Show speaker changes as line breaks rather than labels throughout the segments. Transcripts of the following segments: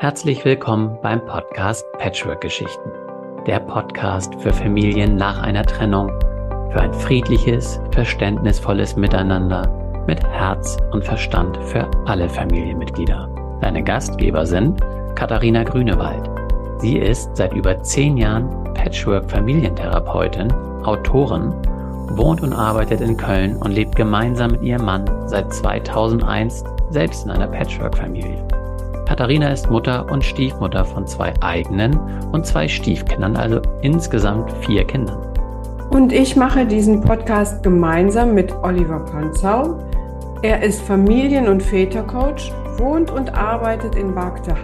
Herzlich willkommen beim Podcast Patchwork Geschichten. Der Podcast für Familien nach einer Trennung, für ein friedliches, verständnisvolles Miteinander mit Herz und Verstand für alle Familienmitglieder. Deine Gastgeber sind Katharina Grünewald. Sie ist seit über zehn Jahren Patchwork-Familientherapeutin, Autorin, wohnt und arbeitet in Köln und lebt gemeinsam mit ihrem Mann seit 2001 selbst in einer Patchwork-Familie. Katharina ist Mutter und Stiefmutter von zwei eigenen und zwei Stiefkindern, also insgesamt vier Kindern.
Und ich mache diesen Podcast gemeinsam mit Oliver Panzau. Er ist Familien- und Vätercoach, wohnt und arbeitet in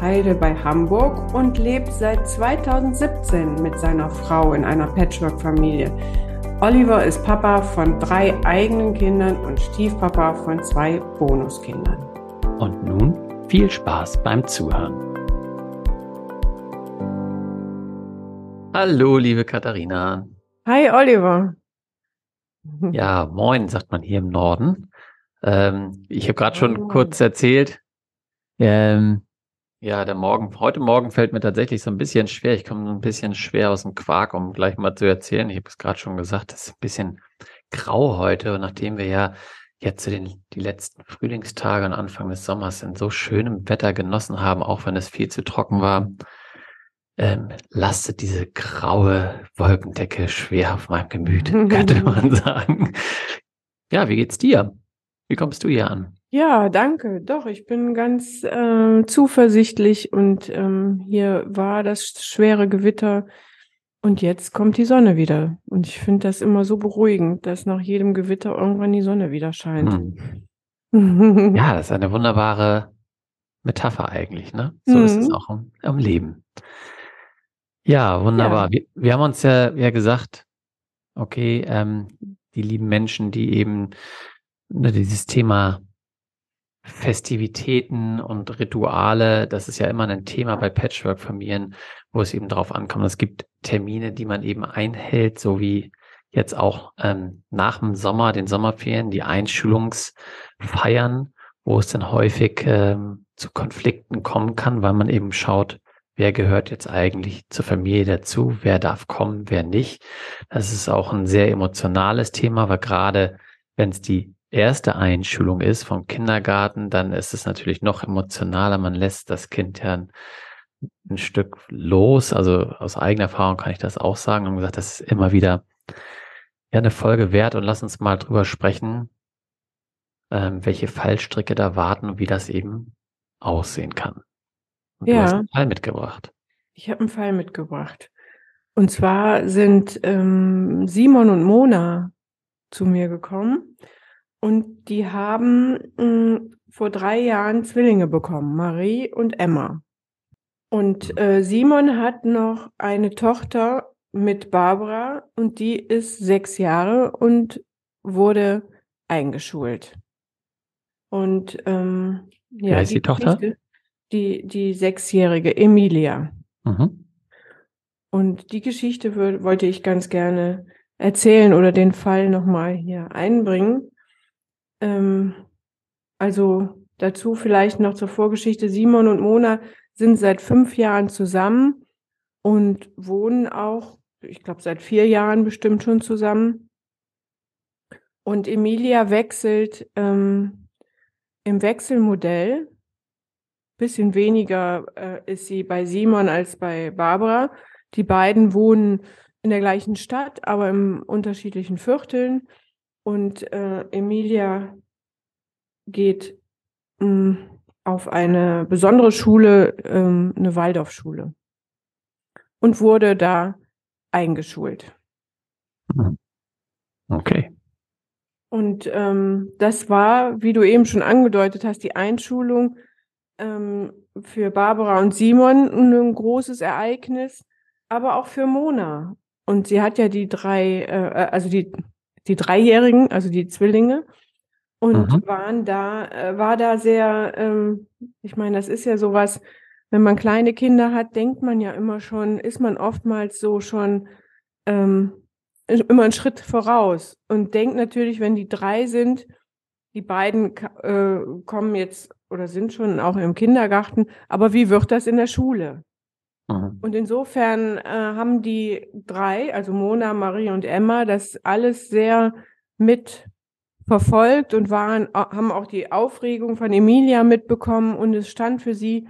Heide bei Hamburg und lebt seit 2017 mit seiner Frau in einer Patchwork-Familie. Oliver ist Papa von drei eigenen Kindern und Stiefpapa von zwei Bonuskindern.
Und nun viel Spaß beim Zuhören. Hallo, liebe Katharina.
Hi, Oliver.
Ja, moin, sagt man hier im Norden. Ähm, ich habe gerade schon kurz erzählt, ähm, ja, der Morgen, heute Morgen fällt mir tatsächlich so ein bisschen schwer. Ich komme ein bisschen schwer aus dem Quark, um gleich mal zu erzählen. Ich habe es gerade schon gesagt, es ist ein bisschen grau heute. Und nachdem wir ja jetzt den die letzten Frühlingstage und Anfang des Sommers in so schönem Wetter genossen haben, auch wenn es viel zu trocken war, ähm, lastet diese graue Wolkendecke schwer auf meinem Gemüt, könnte man sagen. Ja, wie geht's dir? Wie kommst du hier an?
Ja, danke. Doch, ich bin ganz äh, zuversichtlich und ähm, hier war das schwere Gewitter und jetzt kommt die Sonne wieder. Und ich finde das immer so beruhigend, dass nach jedem Gewitter irgendwann die Sonne wieder scheint.
Hm. ja, das ist eine wunderbare Metapher eigentlich, ne? So mhm. ist es mhm. auch im, im, Leben. Ja, wunderbar. Ja. Wir, wir, haben uns ja, ja gesagt, okay, ähm, die lieben Menschen, die eben ne, dieses Thema Festivitäten und Rituale, das ist ja immer ein Thema bei Patchwork-Familien, wo es eben darauf ankommt. Es gibt Termine, die man eben einhält, so wie jetzt auch ähm, nach dem Sommer, den Sommerferien, die Einschulungsfeiern, wo es dann häufig ähm, zu Konflikten kommen kann, weil man eben schaut, wer gehört jetzt eigentlich zur Familie dazu, wer darf kommen, wer nicht. Das ist auch ein sehr emotionales Thema, weil gerade wenn es die erste Einschulung ist vom Kindergarten, dann ist es natürlich noch emotionaler. Man lässt das Kind ja ein, Stück los. Also aus eigener Erfahrung kann ich das auch sagen. Und gesagt, das ist immer wieder ja eine Folge wert. Und lass uns mal drüber sprechen, ähm, welche Fallstricke da warten und wie das eben aussehen kann. Und ja. Du hast einen Fall mitgebracht.
Ich habe einen Fall mitgebracht. Und zwar sind ähm, Simon und Mona zu mir gekommen und die haben mh, hm, vor drei Jahren Zwillinge bekommen, Marie und Emma. Und äh, Simon hat noch eine Tochter mit Barbara und die ist sechs Jahre und wurde eingeschult. Und ähm,
ja, Wer ist die, die Tochter?
Die, die sechsjährige Emilia. Mhm. Und die Geschichte wollte ich ganz gerne erzählen oder den Fall nochmal hier einbringen. Ähm, also dazu vielleicht noch zur Vorgeschichte. Simon und Mona sind seit fünf Jahren zusammen und wohnen auch, ich glaube, seit vier Jahren bestimmt schon zusammen. Und Emilia wechselt ähm, im Wechselmodell. Bisschen weniger äh, ist sie bei Simon als bei Barbara. Die beiden wohnen in der gleichen Stadt, aber in unterschiedlichen Vierteln. Und äh, Emilia geht mh, hm, auf eine besondere Schule, ähm, eine Waldorfschule. Und wurde da eingeschult.
Mhm. Okay.
Und ähm, das war, wie du eben schon angedeutet hast, die Einschulung ähm, für Barbara und Simon ein großes Ereignis, aber auch für Mona. Und sie hat ja die drei, äh, also die die Dreijährigen, also die Zwillinge, und mhm. waren da, äh, war da sehr, ähm, ich meine, das ist ja sowas, wenn man kleine Kinder hat, denkt man ja immer schon, ist man oftmals so schon ähm, immer einen Schritt voraus und denkt natürlich, wenn die drei sind, die beiden äh, kommen jetzt oder sind schon auch im Kindergarten, aber wie wird das in der Schule? Mhm. Und insofern äh, haben die drei, also Mona, Marie und Emma, das alles sehr mit verfolgt und waren, haben auch die Aufregung von Emilia mitbekommen und es stand für sie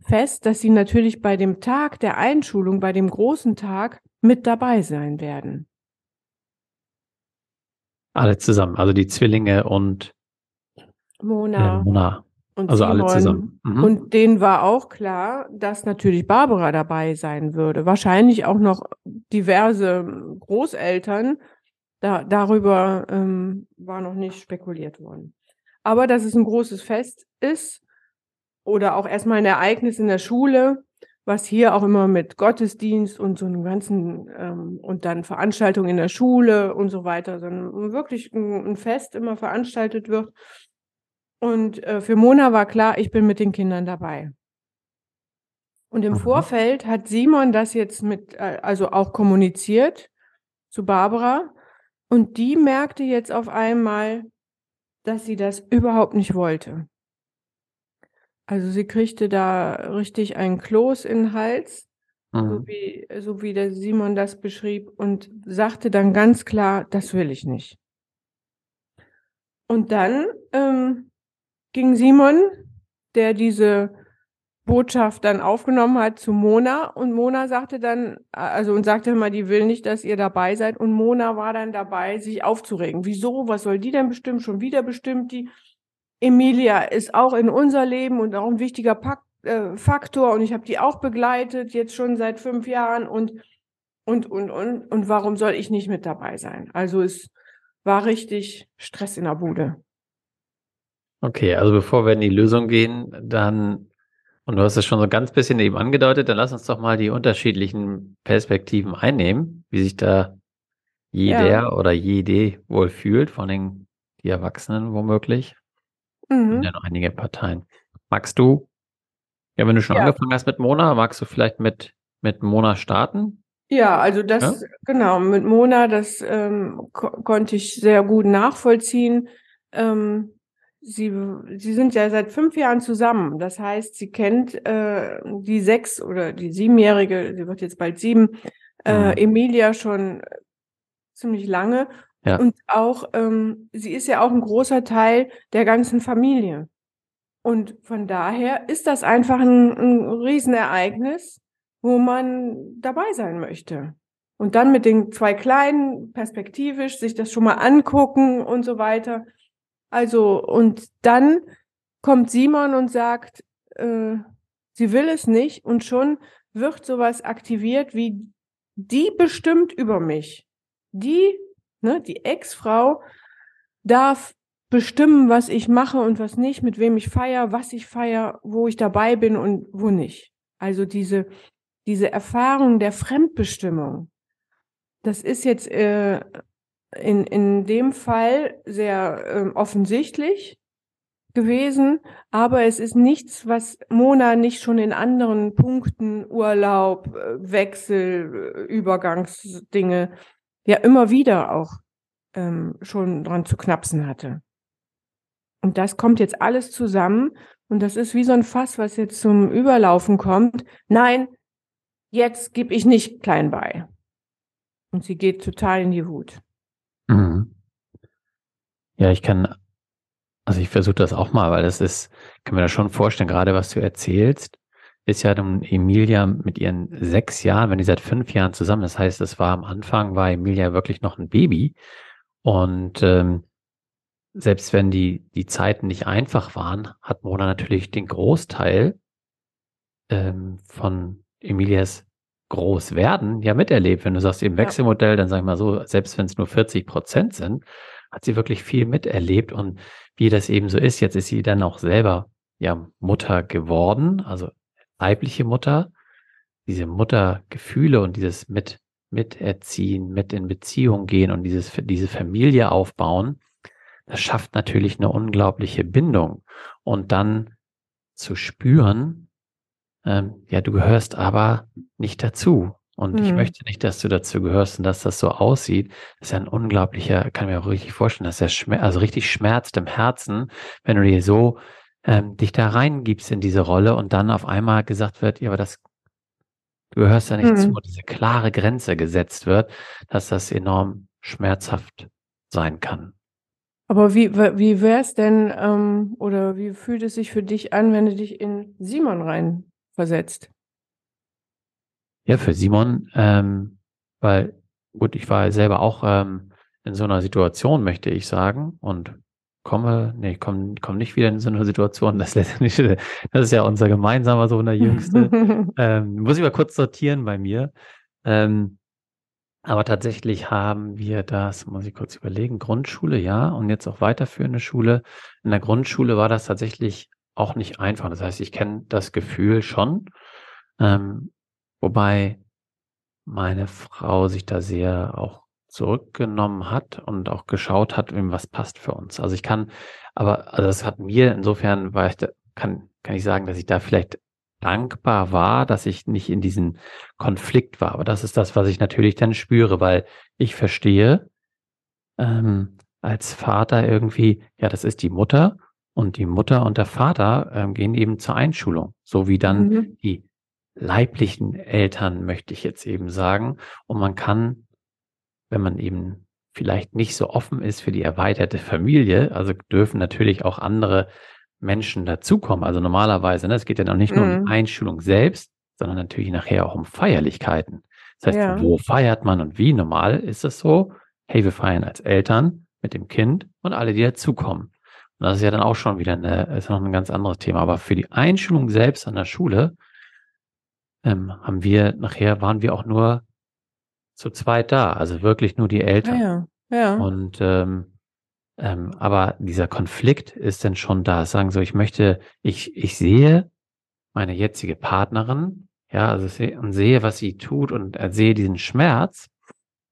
fest, dass sie natürlich bei dem Tag der Einschulung, bei dem großen Tag, mit dabei sein werden.
Alle zusammen, also die Zwillinge und
Mona.
Äh, Mona.
Und also Simon. alle zusammen. Mhm. Und denen war auch klar, dass natürlich Barbara dabei sein würde. Wahrscheinlich auch noch diverse Großeltern. Da, darüber ähm, war noch nicht spekuliert worden. Aber dass es ein großes Fest ist oder auch erstmal ein Ereignis in der Schule, was hier auch immer mit Gottesdienst und so einem ganzen ähm, und dann Veranstaltungen in der Schule und so weiter, sondern wirklich ein, ein Fest immer veranstaltet wird. Und äh, für Mona war klar, ich bin mit den Kindern dabei. Und im mhm. Vorfeld hat Simon das jetzt mit, äh, also auch kommuniziert zu Barbara. Und die merkte jetzt auf einmal, dass sie das überhaupt nicht wollte. Also sie kriegte da richtig einen Kloß in den Hals, mhm. so, wie, so wie der Simon das beschrieb, und sagte dann ganz klar, das will ich nicht. Und dann ähm, ging Simon, der diese Botschaft dann aufgenommen hat zu Mona und Mona sagte dann, also und sagte immer, die will nicht, dass ihr dabei seid und Mona war dann dabei, sich aufzuregen. Wieso? Was soll die denn bestimmen? Schon wieder bestimmt die? Emilia ist auch in unser Leben und auch ein wichtiger Pakt, äh, Faktor und ich habe die auch begleitet, jetzt schon seit fünf Jahren und, und, und, und, und warum soll ich nicht mit dabei sein? Also es war richtig Stress in der Bude.
Okay, also bevor wir in die Lösung gehen, dann, und du hast es schon so ein ganz bisschen eben angedeutet, dann lass uns doch mal die unterschiedlichen Perspektiven einnehmen, wie sich da jeder ja. oder jede wohl fühlt, vor allem die Erwachsenen womöglich. Mhm. Sind ja noch einige Parteien. Magst du, ja, wenn du schon ja. angefangen hast mit Mona, magst du vielleicht mit, mit Mona starten?
Ja, also das, ja? genau, mit Mona, das ähm, ko konnte ich sehr gut nachvollziehen. Ähm, sie, sie sind ja seit fünf Jahren zusammen. Das heißt, sie kennt äh, die sechs oder die siebenjährige, sie wird jetzt bald sieben, äh, mhm. Emilia schon ziemlich lange ja. Und auch, ähm, sie ist ja auch ein großer Teil der ganzen Familie. Und von daher ist das einfach ein, ein Riesenereignis, wo man dabei sein möchte. Und dann mit den zwei Kleinen perspektivisch sich das schon mal angucken und so weiter. Also, und dann kommt Simon und sagt, äh, sie will es nicht und schon wird sowas aktiviert wie die bestimmt über mich. Die Ne? Die Ex-Frau darf bestimmen, was ich mache und was nicht, mit wem ich feiere, was ich feiere, wo ich dabei bin und wo nicht. Also diese, diese Erfahrung der Fremdbestimmung, das ist jetzt äh, in, in dem Fall sehr äh, offensichtlich gewesen, aber es ist nichts, was Mona nicht schon in anderen Punkten, Urlaub, äh, Wechsel, äh, Übergangsdinge ja immer wieder auch ähm, schon dran zu knapsen hatte. Und das kommt jetzt alles zusammen und das ist wie so ein Fass, was jetzt zum Überlaufen kommt. Nein, jetzt gebe ich nicht klein bei. Und sie geht total in die Wut.
Ja, ich kann, also ich versuche das auch mal, weil das ist, kann mir das schon vorstellen, gerade was du erzählst, ist ja dann Emilia mit ihren sechs Jahren, wenn die seit fünf Jahren zusammen, das heißt, es war am Anfang, war Emilia wirklich noch ein Baby. Und ähm, selbst wenn die, die Zeiten nicht einfach waren, hat Mona natürlich den Großteil ähm, von Emilias Großwerden ja miterlebt. Wenn du sagst, im Wechselmodell, dann sag ich mal so, selbst wenn es nur 40 Prozent sind, hat sie wirklich viel miterlebt. Und wie das eben so ist, jetzt ist sie dann auch selber ja Mutter geworden, also weibliche Mutter, diese Muttergefühle und dieses mit, miterziehen, mit in Beziehung gehen und dieses, diese Familie aufbauen, das schafft natürlich eine unglaubliche Bindung. Und dann zu spüren, ähm, ja, du gehörst aber nicht dazu. Und mhm. ich möchte nicht, dass du dazu gehörst und dass das so aussieht. Das ist ja ein unglaublicher, kann ich mir auch richtig vorstellen, dass er schmer also richtig schmerzt im Herzen, wenn du dir so ähm, dich da reingibst in diese Rolle und dann auf einmal gesagt wird, ja, aber das, du gehörst ja nicht mhm. zu, diese klare Grenze gesetzt wird, dass das enorm schmerzhaft sein kann.
Aber wie, wie wäre es denn, ähm, oder wie fühlt es sich für dich an, wenn du dich in Simon rein versetzt?
Ja, für Simon, ähm, weil, gut, ich war selber auch ähm, in so einer Situation, möchte ich sagen, und komme, nee, ich komme komm nicht wieder in so eine Situation, das letztendlich, das ist ja unser gemeinsamer Sohn, der Jüngste. ähm, muss ich mal kurz sortieren bei mir. Ähm, aber tatsächlich haben wir das, muss ich kurz überlegen, Grundschule, ja, und jetzt auch weiterführende Schule. In der Grundschule war das tatsächlich auch nicht einfach. Das heißt, ich kenne das Gefühl schon, ähm, wobei meine Frau sich da sehr auch zurückgenommen hat und auch geschaut hat, was passt für uns. Also ich kann, aber also das hat mir insofern, weil ich da, kann, kann ich sagen, dass ich da vielleicht dankbar war, dass ich nicht in diesem Konflikt war. Aber das ist das, was ich natürlich dann spüre, weil ich verstehe ähm, als Vater irgendwie, ja, das ist die Mutter und die Mutter und der Vater ähm, gehen eben zur Einschulung, so wie dann mhm. die leiblichen Eltern, möchte ich jetzt eben sagen. Und man kann, wenn man eben vielleicht nicht so offen ist für die erweiterte Familie, also dürfen natürlich auch andere Menschen dazukommen. Also normalerweise, ne, es geht ja noch nicht nur um die mhm. Einschulung selbst, sondern natürlich nachher auch um Feierlichkeiten. Das heißt, ja. wo feiert man und wie? Normal ist es so, hey, wir feiern als Eltern mit dem Kind und alle, die dazukommen. Und das ist ja dann auch schon wieder eine, ist noch ein ganz anderes Thema. Aber für die Einschulung selbst an der Schule ähm, haben wir, nachher waren wir auch nur zu zweit da, also wirklich nur die Eltern.
Ja, ja.
Und ähm, ähm, aber dieser Konflikt ist dann schon da. Sagen so, ich möchte, ich, ich sehe meine jetzige Partnerin, ja, also sehe, und sehe, was sie tut und sehe diesen Schmerz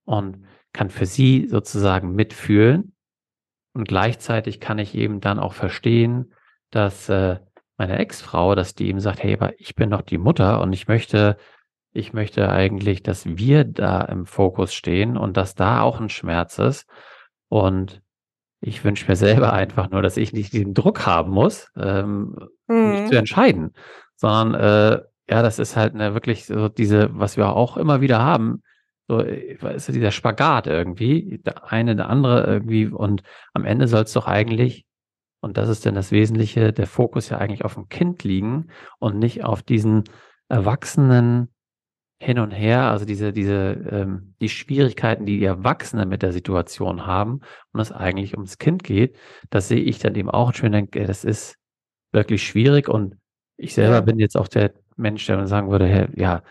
und kann für sie sozusagen mitfühlen. Und gleichzeitig kann ich eben dann auch verstehen, dass äh, meine Ex-Frau, dass die eben sagt, hey, aber ich bin doch die Mutter und ich möchte, ich möchte eigentlich, dass wir da im Fokus stehen und dass da auch ein Schmerz ist. Und ich wünsche mir selber einfach nur, dass ich nicht diesen Druck haben muss, ähm, mhm. mich zu entscheiden, sondern äh, ja, das ist halt eine wirklich so diese, was wir auch immer wieder haben, so ist dieser Spagat irgendwie, der eine, der andere irgendwie und am Ende soll es doch eigentlich, und das ist denn das Wesentliche, der Fokus ja eigentlich auf dem Kind liegen und nicht auf diesen erwachsenen hin und her, also diese, diese, ähm, die Schwierigkeiten, die die Erwachsenen mit der Situation haben und es eigentlich ums Kind geht, das sehe ich dann eben auch schön denke, das ist wirklich schwierig. Und ich selber bin jetzt auch der Mensch, der sagen würde, hey, ja,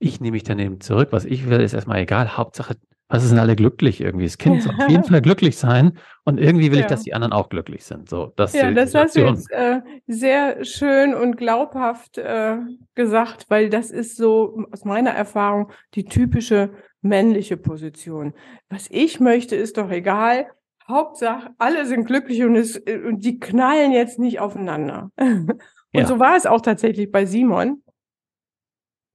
ich nehme mich dann eben zurück, was ich will, ist erstmal egal, Hauptsache was sind alle glücklich irgendwie? Das Kind soll auf jeden Fall glücklich sein und irgendwie will ja. ich, dass die anderen auch glücklich sind. So,
das ja, das hast du jetzt äh, sehr schön und glaubhaft äh, gesagt, weil das ist so aus meiner Erfahrung die typische männliche Position. Was ich möchte, ist doch egal. Hauptsache, alle sind glücklich und, es, und die knallen jetzt nicht aufeinander. und ja. so war es auch tatsächlich bei Simon.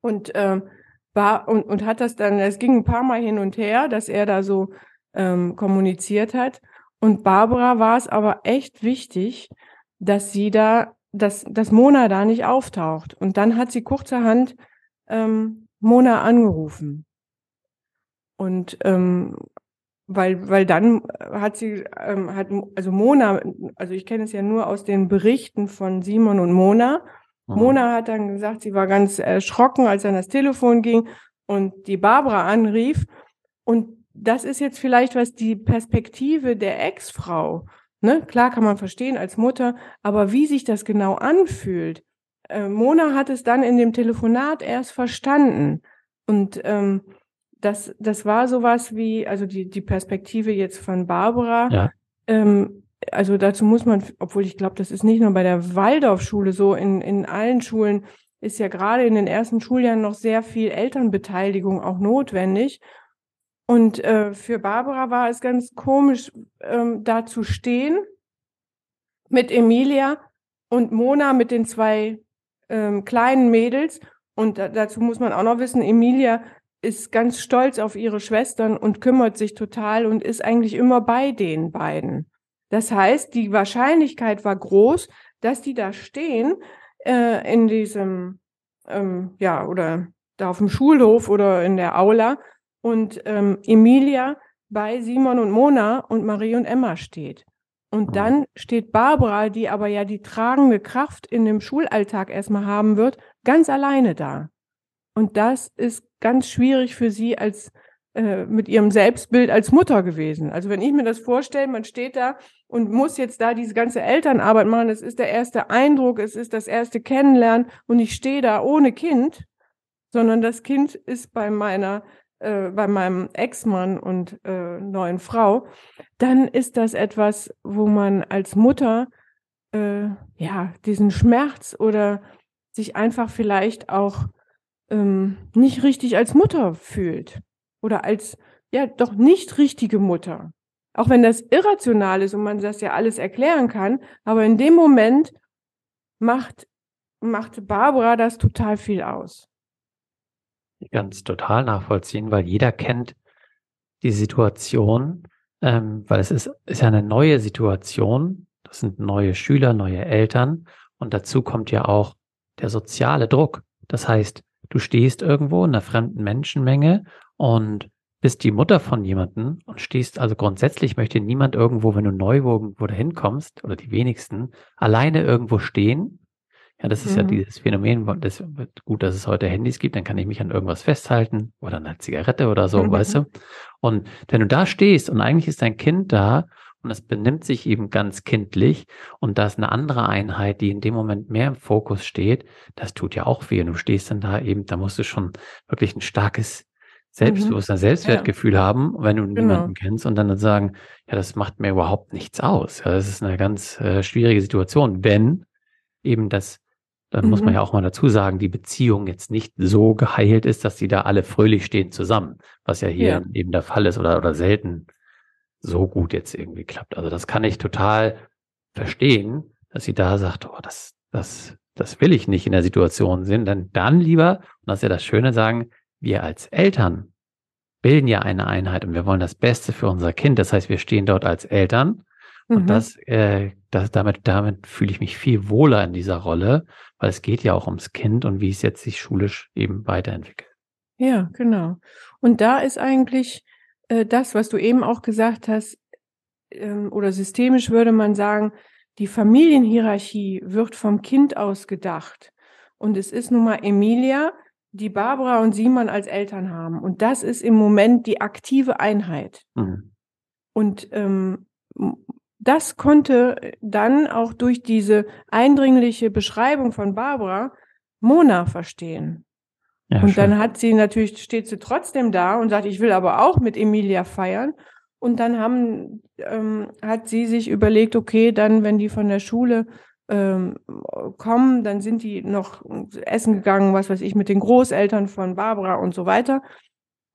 Und ähm, war und, und hat das dann, es ging ein paar Mal hin und her, dass er da so ähm, kommuniziert hat. Und Barbara war es aber echt wichtig, dass sie da, dass, dass Mona da nicht auftaucht. Und dann hat sie kurzerhand ähm, Mona angerufen. Und ähm, weil, weil dann hat sie, ähm, hat, also Mona, also ich kenne es ja nur aus den Berichten von Simon und Mona. Mona hat dann gesagt, sie war ganz erschrocken, als dann das Telefon ging und die Barbara anrief. Und das ist jetzt vielleicht was die Perspektive der Ex-Frau. Ne? Klar kann man verstehen als Mutter, aber wie sich das genau anfühlt. Äh, Mona hat es dann in dem Telefonat erst verstanden. Und ähm, das, das war sowas wie, also die, die Perspektive jetzt von Barbara, ja. ähm, also dazu muss man, obwohl ich glaube, das ist nicht nur bei der Waldorfschule so, in, in allen Schulen ist ja gerade in den ersten Schuljahren noch sehr viel Elternbeteiligung auch notwendig. Und äh, für Barbara war es ganz komisch, ähm, da zu stehen mit Emilia und Mona mit den zwei ähm, kleinen Mädels. Und da, dazu muss man auch noch wissen, Emilia ist ganz stolz auf ihre Schwestern und kümmert sich total und ist eigentlich immer bei den beiden. Das heißt, die Wahrscheinlichkeit war groß, dass die da stehen äh, in diesem, ähm, ja, oder da auf dem Schulhof oder in der Aula und ähm, Emilia bei Simon und Mona und Marie und Emma steht. Und dann steht Barbara, die aber ja die tragende Kraft in dem Schulalltag erstmal haben wird, ganz alleine da. Und das ist ganz schwierig für sie als äh, mit ihrem Selbstbild als Mutter gewesen. Also wenn ich mir das vorstelle, man steht da und muss jetzt da diese ganze Elternarbeit machen, es ist der erste Eindruck, es ist das erste Kennenlernen und ich stehe da ohne Kind, sondern das Kind ist bei meiner äh, bei meinem Ex-Mann und äh, neuen Frau, dann ist das etwas, wo man als Mutter äh, ja diesen Schmerz oder sich einfach vielleicht auch ähm, nicht richtig als Mutter fühlt oder als ja doch nicht richtige Mutter. Auch wenn das irrational ist und man das ja alles erklären kann, aber in dem Moment macht, macht Barbara das total viel aus
ganz total nachvollziehen, weil jeder kennt die Situation, ähm, weil es ist, ist ja eine neue Situation. Das sind neue Schüler, neue Eltern und dazu kommt ja auch der soziale Druck. Das heißt, du stehst irgendwo in einer fremden Menschenmenge und bist die Mutter von jemandem und stehst, also grundsätzlich möchte niemand irgendwo, wenn du neu irgendwo dahin kommst, oder die wenigsten, alleine irgendwo stehen ja, das ist mhm. ja dieses Phänomen, das, gut, dass es heute Handys gibt, dann kann ich mich an irgendwas festhalten oder an einer Zigarette oder so, mhm. weißt du? Und wenn du da stehst und eigentlich ist dein Kind da und es benimmt sich eben ganz kindlich und da ist eine andere Einheit, die in dem Moment mehr im Fokus steht, das tut ja auch weh. Und du stehst dann da eben, da musst du schon wirklich ein starkes Selbstbewusstsein, mhm. Selbstwertgefühl ja. haben, wenn du genau. niemanden kennst und dann sagen, ja, das macht mir überhaupt nichts aus. Ja, das ist eine ganz äh, schwierige Situation, wenn eben das dann mhm. muss man ja mhm. auch mal dazu sagen, die Beziehung jetzt nicht so geheilt ist, dass die da alle fröhlich stehen zusammen, was ja hier ja. eben der Fall ist oder, oder selten so gut jetzt irgendwie klappt. Also das kann ich total verstehen, dass sie da sagt, oh, das, das, das will ich nicht in der Situation sind, denn dann lieber, und das ist ja das Schöne, sagen, wir als Eltern bilden ja eine Einheit und wir wollen das Beste für unser Kind. Das heißt, wir stehen dort als Eltern und mhm. das, äh, das, damit, damit fühle ich mich viel wohler in dieser Rolle, weil es geht ja auch ums Kind und wie es jetzt sich schulisch eben weiterentwickelt.
Ja, genau. Und da ist eigentlich äh, das, was du eben auch gesagt hast, ähm, oder systemisch würde man sagen, die Familienhierarchie wird vom Kind aus gedacht. Und es ist nun mal Emilia, die Barbara und Simon als Eltern haben. Und das ist im Moment die aktive Einheit. Mhm. Und ähm, das konnte dann auch durch diese eindringliche Beschreibung von Barbara Mona verstehen. Ja, und schön. dann hat sie natürlich, steht sie trotzdem da und sagt, ich will aber auch mit Emilia feiern. Und dann haben, ähm, hat sie sich überlegt, okay, dann, wenn die von der Schule ähm, kommen, dann sind die noch essen gegangen, was weiß ich, mit den Großeltern von Barbara und so weiter.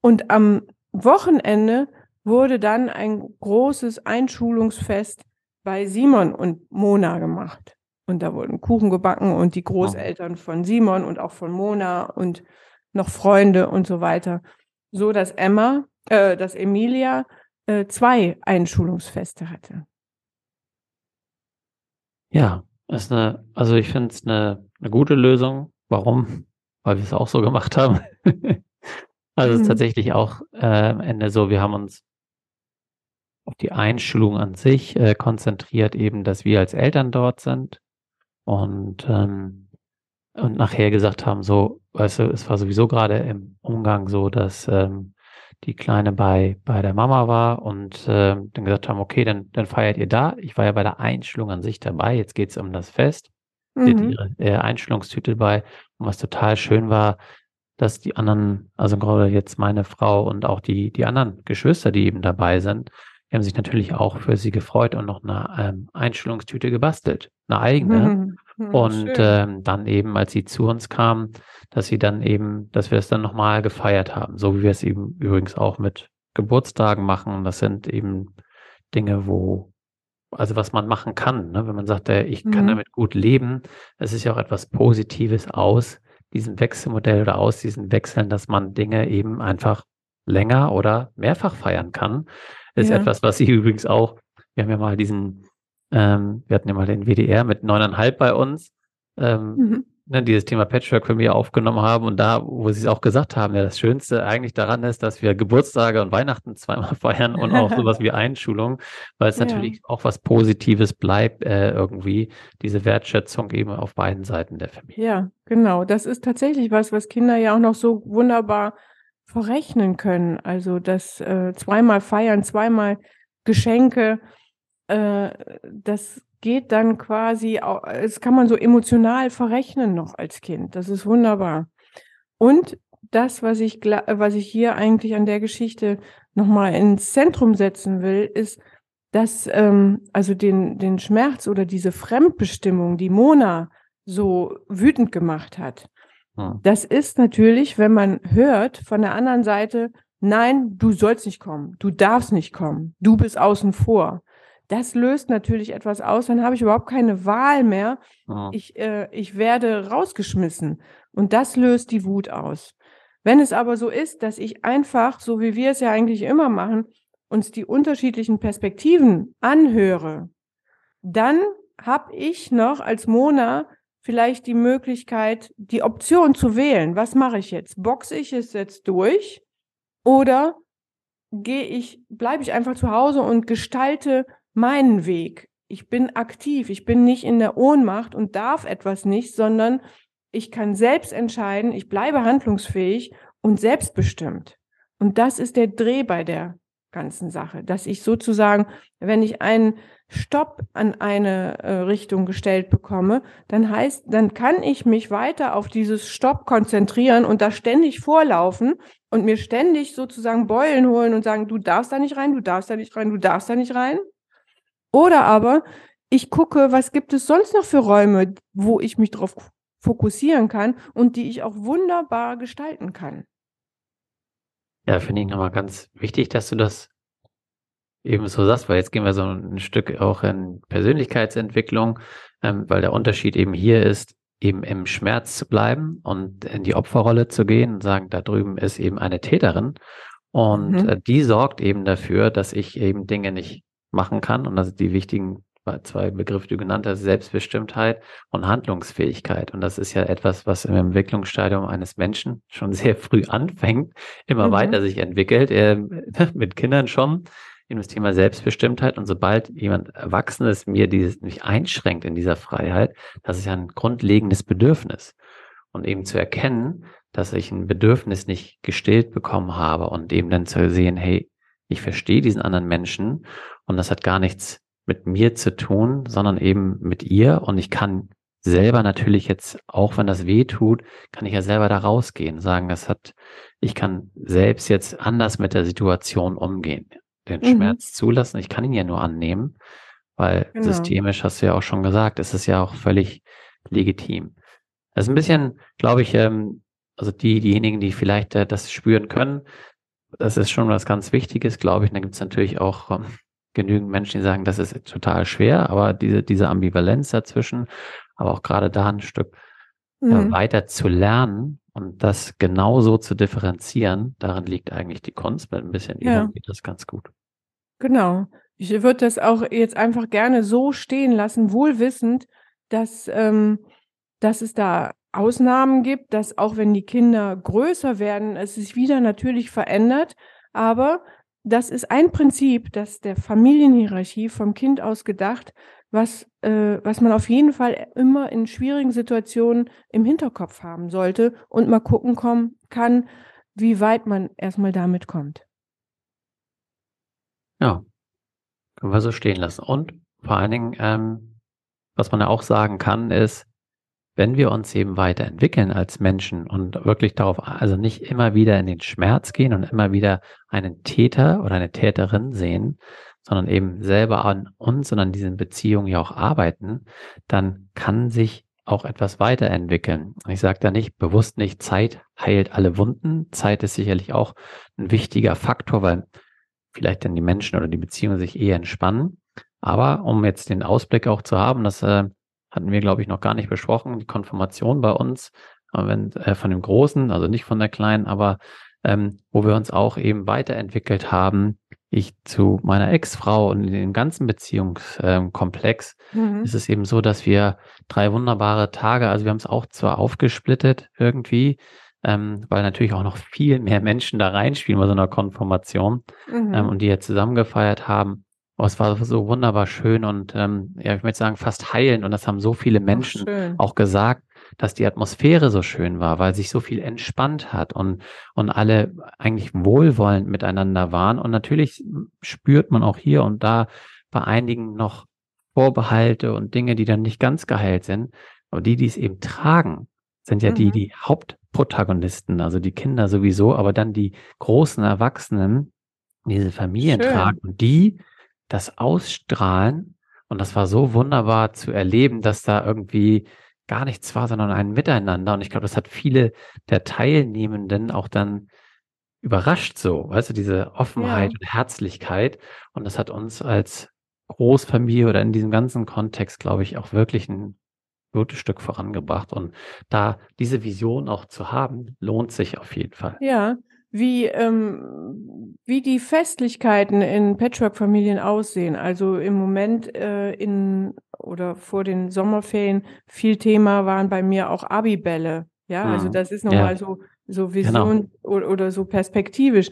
Und am Wochenende wurde dann ein großes Einschulungsfest bei Simon und Mona gemacht. Und da wurden Kuchen gebacken und die Großeltern von Simon und auch von Mona und noch Freunde und so weiter. So dass Emma, äh, dass Emilia äh, zwei Einschulungsfeste hatte.
Ja, ist eine, also ich finde es eine, eine gute Lösung. Warum? Weil wir es auch so gemacht haben. also es ist mhm. tatsächlich auch äh, am Ende so, wir haben uns auf die Einschulung an sich äh, konzentriert, eben, dass wir als Eltern dort sind und, ähm, und nachher gesagt haben, so, weißt du, es war sowieso gerade im Umgang so, dass ähm, die Kleine bei, bei der Mama war und äh, dann gesagt haben, okay, dann, dann feiert ihr da. Ich war ja bei der Einschulung an sich dabei, jetzt geht's um das Fest. Mhm. Sie hat ihre äh, Einschulungstüte bei und was total schön war, dass die anderen, also gerade jetzt meine Frau und auch die, die anderen Geschwister, die eben dabei sind, die haben sich natürlich auch für sie gefreut und noch eine ähm, Einstellungstüte gebastelt, eine eigene. Mhm. Und ähm, dann eben, als sie zu uns kamen, dass sie dann eben, dass wir es dann nochmal gefeiert haben, so wie wir es eben übrigens auch mit Geburtstagen machen. Das sind eben Dinge, wo, also was man machen kann, ne? wenn man sagt, äh, ich kann mhm. damit gut leben. Es ist ja auch etwas Positives aus diesem Wechselmodell oder aus diesen Wechseln, dass man Dinge eben einfach länger oder mehrfach feiern kann ist ja. etwas, was ich übrigens auch, wir haben ja mal diesen Ähm, wir hatten ja mal den WDR mit neuneinhalb bei uns. Ähm, mhm ne, dieses Thema Patchwork für mich aufgenommen haben und da, wo sie es auch gesagt haben, ja, das Schönste eigentlich daran ist, dass wir Geburtstage und Weihnachten zweimal feiern und auch sowas wie Einschulung, weil es ja. natürlich auch was Positives bleibt, äh, irgendwie diese Wertschätzung eben auf beiden Seiten der Familie.
Ja, genau. Das ist tatsächlich was, was Kinder ja auch noch so wunderbar verrechnen können. Also das äh, zweimal feiern, zweimal Geschenke, äh, das geht dann quasi, das kann man so emotional verrechnen noch als Kind. Das ist wunderbar. Und das, was ich, was ich hier eigentlich an der Geschichte nochmal ins Zentrum setzen will, ist, dass ähm, also den, den Schmerz oder diese Fremdbestimmung, die Mona so wütend gemacht hat, hm. das ist natürlich, wenn man hört von der anderen Seite, nein, du sollst nicht kommen, du darfst nicht kommen, du bist außen vor das löst natürlich etwas aus, dann habe ich überhaupt keine Wahl mehr. Oh. Ich, äh, ich werde rausgeschmissen. Und das löst die Wut aus. Wenn es aber so ist, dass ich einfach, so wie wir es ja eigentlich immer machen, uns die unterschiedlichen Perspektiven anhöre, dann habe ich noch als Mona vielleicht die Möglichkeit, die Option zu wählen. Was mache ich jetzt? Boxe ich es jetzt durch oder gehe ich, bleibe ich einfach zu Hause und gestalte meinen Weg. Ich bin aktiv, ich bin nicht in der Ohnmacht und darf etwas nicht, sondern ich kann selbst entscheiden, ich bleibe handlungsfähig und selbstbestimmt. Und das ist der Dreh bei der ganzen Sache, dass ich sozusagen, wenn ich einen Stopp an eine äh, Richtung gestellt bekomme, dann heißt, dann kann ich mich weiter auf dieses Stopp konzentrieren und da ständig vorlaufen und mir ständig sozusagen Beulen holen und sagen, du darfst da nicht rein, du darfst da nicht rein, du darfst da nicht rein. Oder aber ich gucke, was gibt es sonst noch für Räume, wo ich mich darauf fokussieren kann und die ich auch wunderbar gestalten kann.
Ja, finde ich nochmal ganz wichtig, dass du das eben so sagst, weil jetzt gehen wir so ein Stück auch in Persönlichkeitsentwicklung, ähm, weil der Unterschied eben hier ist, eben im Schmerz zu bleiben und in die Opferrolle zu gehen und sagen, da drüben ist eben eine Täterin und mhm. äh, die sorgt eben dafür, dass ich eben Dinge nicht machen kann. Und das sind die wichtigen zwei Begriffe, die du genannt hast, Selbstbestimmtheit und Handlungsfähigkeit. Und das ist ja etwas, was im Entwicklungsstadium eines Menschen schon sehr früh anfängt, immer mhm. weiter sich entwickelt, äh, mit Kindern schon, in das Thema Selbstbestimmtheit. Und sobald jemand Erwachsenes mir dieses mich einschränkt in dieser Freiheit, das ist ja ein grundlegendes Bedürfnis. Und eben zu erkennen, dass ich ein Bedürfnis nicht gestillt bekommen habe und eben dann zu sehen, hey, ich verstehe diesen anderen Menschen und das hat gar nichts mit mir zu tun, sondern eben mit ihr. Und ich kann selber natürlich jetzt, auch wenn das weh tut, kann ich ja selber da rausgehen, sagen, das hat, ich kann selbst jetzt anders mit der Situation umgehen, den mhm. Schmerz zulassen. Ich kann ihn ja nur annehmen, weil genau. systemisch hast du ja auch schon gesagt, es ist ja auch völlig legitim. Das ist ein bisschen, glaube ich, ähm, also die, diejenigen, die vielleicht äh, das spüren können, das ist schon was ganz Wichtiges, glaube ich. Und dann gibt es natürlich auch ähm, genügend Menschen, die sagen, das ist total schwer, aber diese, diese Ambivalenz dazwischen, aber auch gerade da ein Stück äh, mhm. weiter zu lernen und das genauso zu differenzieren, darin liegt eigentlich die Kunst. Mit ein bisschen Übung ja. geht das ganz gut.
Genau. Ich würde das auch jetzt einfach gerne so stehen lassen, wohl wissend, dass, ähm, dass es da Ausnahmen gibt, dass auch wenn die Kinder größer werden, es sich wieder natürlich verändert. Aber das ist ein Prinzip, das der Familienhierarchie vom Kind aus gedacht, was, äh, was man auf jeden Fall immer in schwierigen Situationen im Hinterkopf haben sollte und mal gucken kommen kann, wie weit man erstmal damit kommt.
Ja, können wir so stehen lassen. Und vor allen Dingen, ähm, was man ja auch sagen kann, ist, wenn wir uns eben weiterentwickeln als Menschen und wirklich darauf, also nicht immer wieder in den Schmerz gehen und immer wieder einen Täter oder eine Täterin sehen, sondern eben selber an uns und an diesen Beziehungen ja auch arbeiten, dann kann sich auch etwas weiterentwickeln. Ich sage da nicht bewusst nicht, Zeit heilt alle Wunden. Zeit ist sicherlich auch ein wichtiger Faktor, weil vielleicht dann die Menschen oder die Beziehungen sich eher entspannen. Aber um jetzt den Ausblick auch zu haben, dass äh, hatten wir, glaube ich, noch gar nicht besprochen, die Konfirmation bei uns, wenn, äh, von dem Großen, also nicht von der Kleinen, aber ähm, wo wir uns auch eben weiterentwickelt haben ich zu meiner Ex-Frau und in dem ganzen Beziehungskomplex mhm. ist es eben so, dass wir drei wunderbare Tage, also wir haben es auch zwar aufgesplittet irgendwie, ähm, weil natürlich auch noch viel mehr Menschen da reinspielen bei so einer Konformation mhm. ähm, und die jetzt zusammen gefeiert haben. Oh, es war so wunderbar schön und ähm, ja, ich möchte sagen, fast heilend. Und das haben so viele Menschen auch, auch gesagt, dass die Atmosphäre so schön war, weil sich so viel entspannt hat und, und alle eigentlich wohlwollend miteinander waren. Und natürlich spürt man auch hier und da bei einigen noch Vorbehalte und Dinge, die dann nicht ganz geheilt sind. Aber die, die es eben tragen, sind ja mhm. die, die Hauptprotagonisten, also die Kinder sowieso, aber dann die großen Erwachsenen, diese Familien Schön. tragen und die das ausstrahlen. Und das war so wunderbar zu erleben, dass da irgendwie gar nichts war, sondern ein Miteinander. Und ich glaube, das hat viele der Teilnehmenden auch dann überrascht so, weißt du, diese Offenheit ja. und Herzlichkeit. Und das hat uns als Großfamilie oder in diesem ganzen Kontext, glaube ich, auch wirklich ein gutes Stück vorangebracht. Und da diese Vision auch zu haben, lohnt sich auf jeden Fall.
Ja, wie, ähm, wie die Festlichkeiten in Patchwork-Familien aussehen. Also im Moment äh, in oder vor den Sommerferien viel Thema waren bei mir auch Abibälle. Ja, also mhm. das ist nochmal ja. so, so genau. Vision genau. oder, oder so perspektivisch.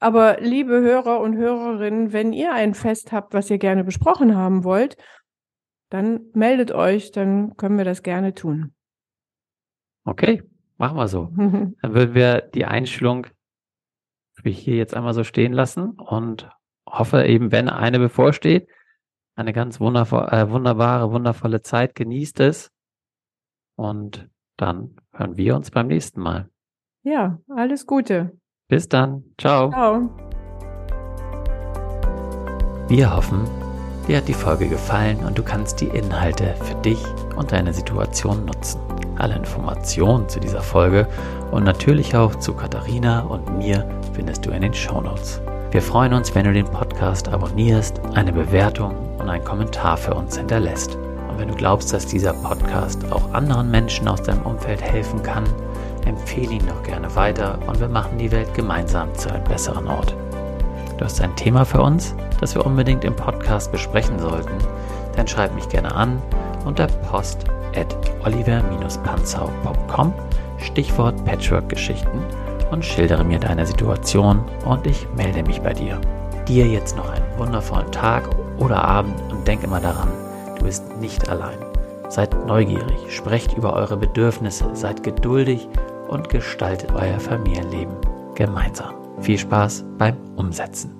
Aber liebe Hörer und Hörerinnen, wenn ihr ein Fest habt, was ihr gerne besprochen haben wollt, dann meldet euch, dann können wir das gerne tun.
Okay, machen wir so. dann würden wir die Einstellung ich hier jetzt einmal so stehen lassen und hoffe eben, wenn eine bevorsteht, eine ganz wundervoll, äh, wunderbare, wundervolle Zeit. Genießt es. Und dann hören wir uns beim nächsten Mal.
Ja, alles Gute.
Bis dann. Ciao. Ciao. Wir hoffen, dir hat die Folge gefallen und du kannst die Inhalte für dich und deine Situation nutzen. Alle Informationen zu dieser Folge und natürlich auch zu Katharina und mir findest du in den Shownotes. Wir freuen uns, wenn du den Podcast abonnierst, eine Bewertung und einen Kommentar für uns hinterlässt. Und wenn du glaubst, dass dieser Podcast auch anderen Menschen aus deinem Umfeld helfen kann, empfehle ihn doch gerne weiter und wir machen die Welt gemeinsam zu einem besseren Ort. Du hast ein Thema für uns, das wir unbedingt im Podcast besprechen sollten, dann schreib mich gerne an unter post at oliver-panzau.com Stichwort Patchwork-Geschichten und schildere mir deine Situation und ich melde mich bei dir. Dir jetzt noch einen wundervollen Tag oder Abend und denk immer daran, du bist nicht allein. Seid neugierig, sprecht über eure Bedürfnisse, seid geduldig und gestaltet euer Familienleben gemeinsam. Viel Spaß beim Umsetzen.